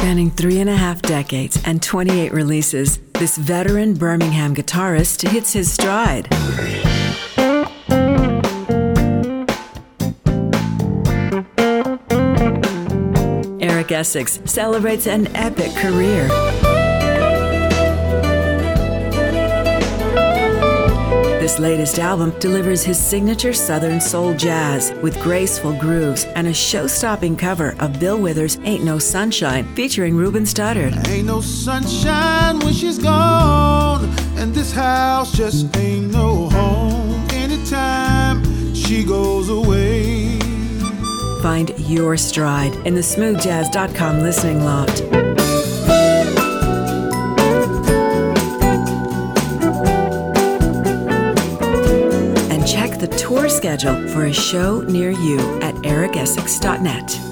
Spanning three and a half decades and 28 releases, this veteran Birmingham guitarist hits his stride. Eric Essix celebrates an epic career. This latest album delivers his signature Southern soul jazz with graceful grooves and a show stopping cover of Bill Withers' Ain't No Sunshine featuring Ruben Studdard. Ain't no sunshine when she's gone, and this house just ain't no home anytime she goes away. Find your stride in the smoothjazz.com listening loft. Check the tour schedule for a show near you at ericessix.net.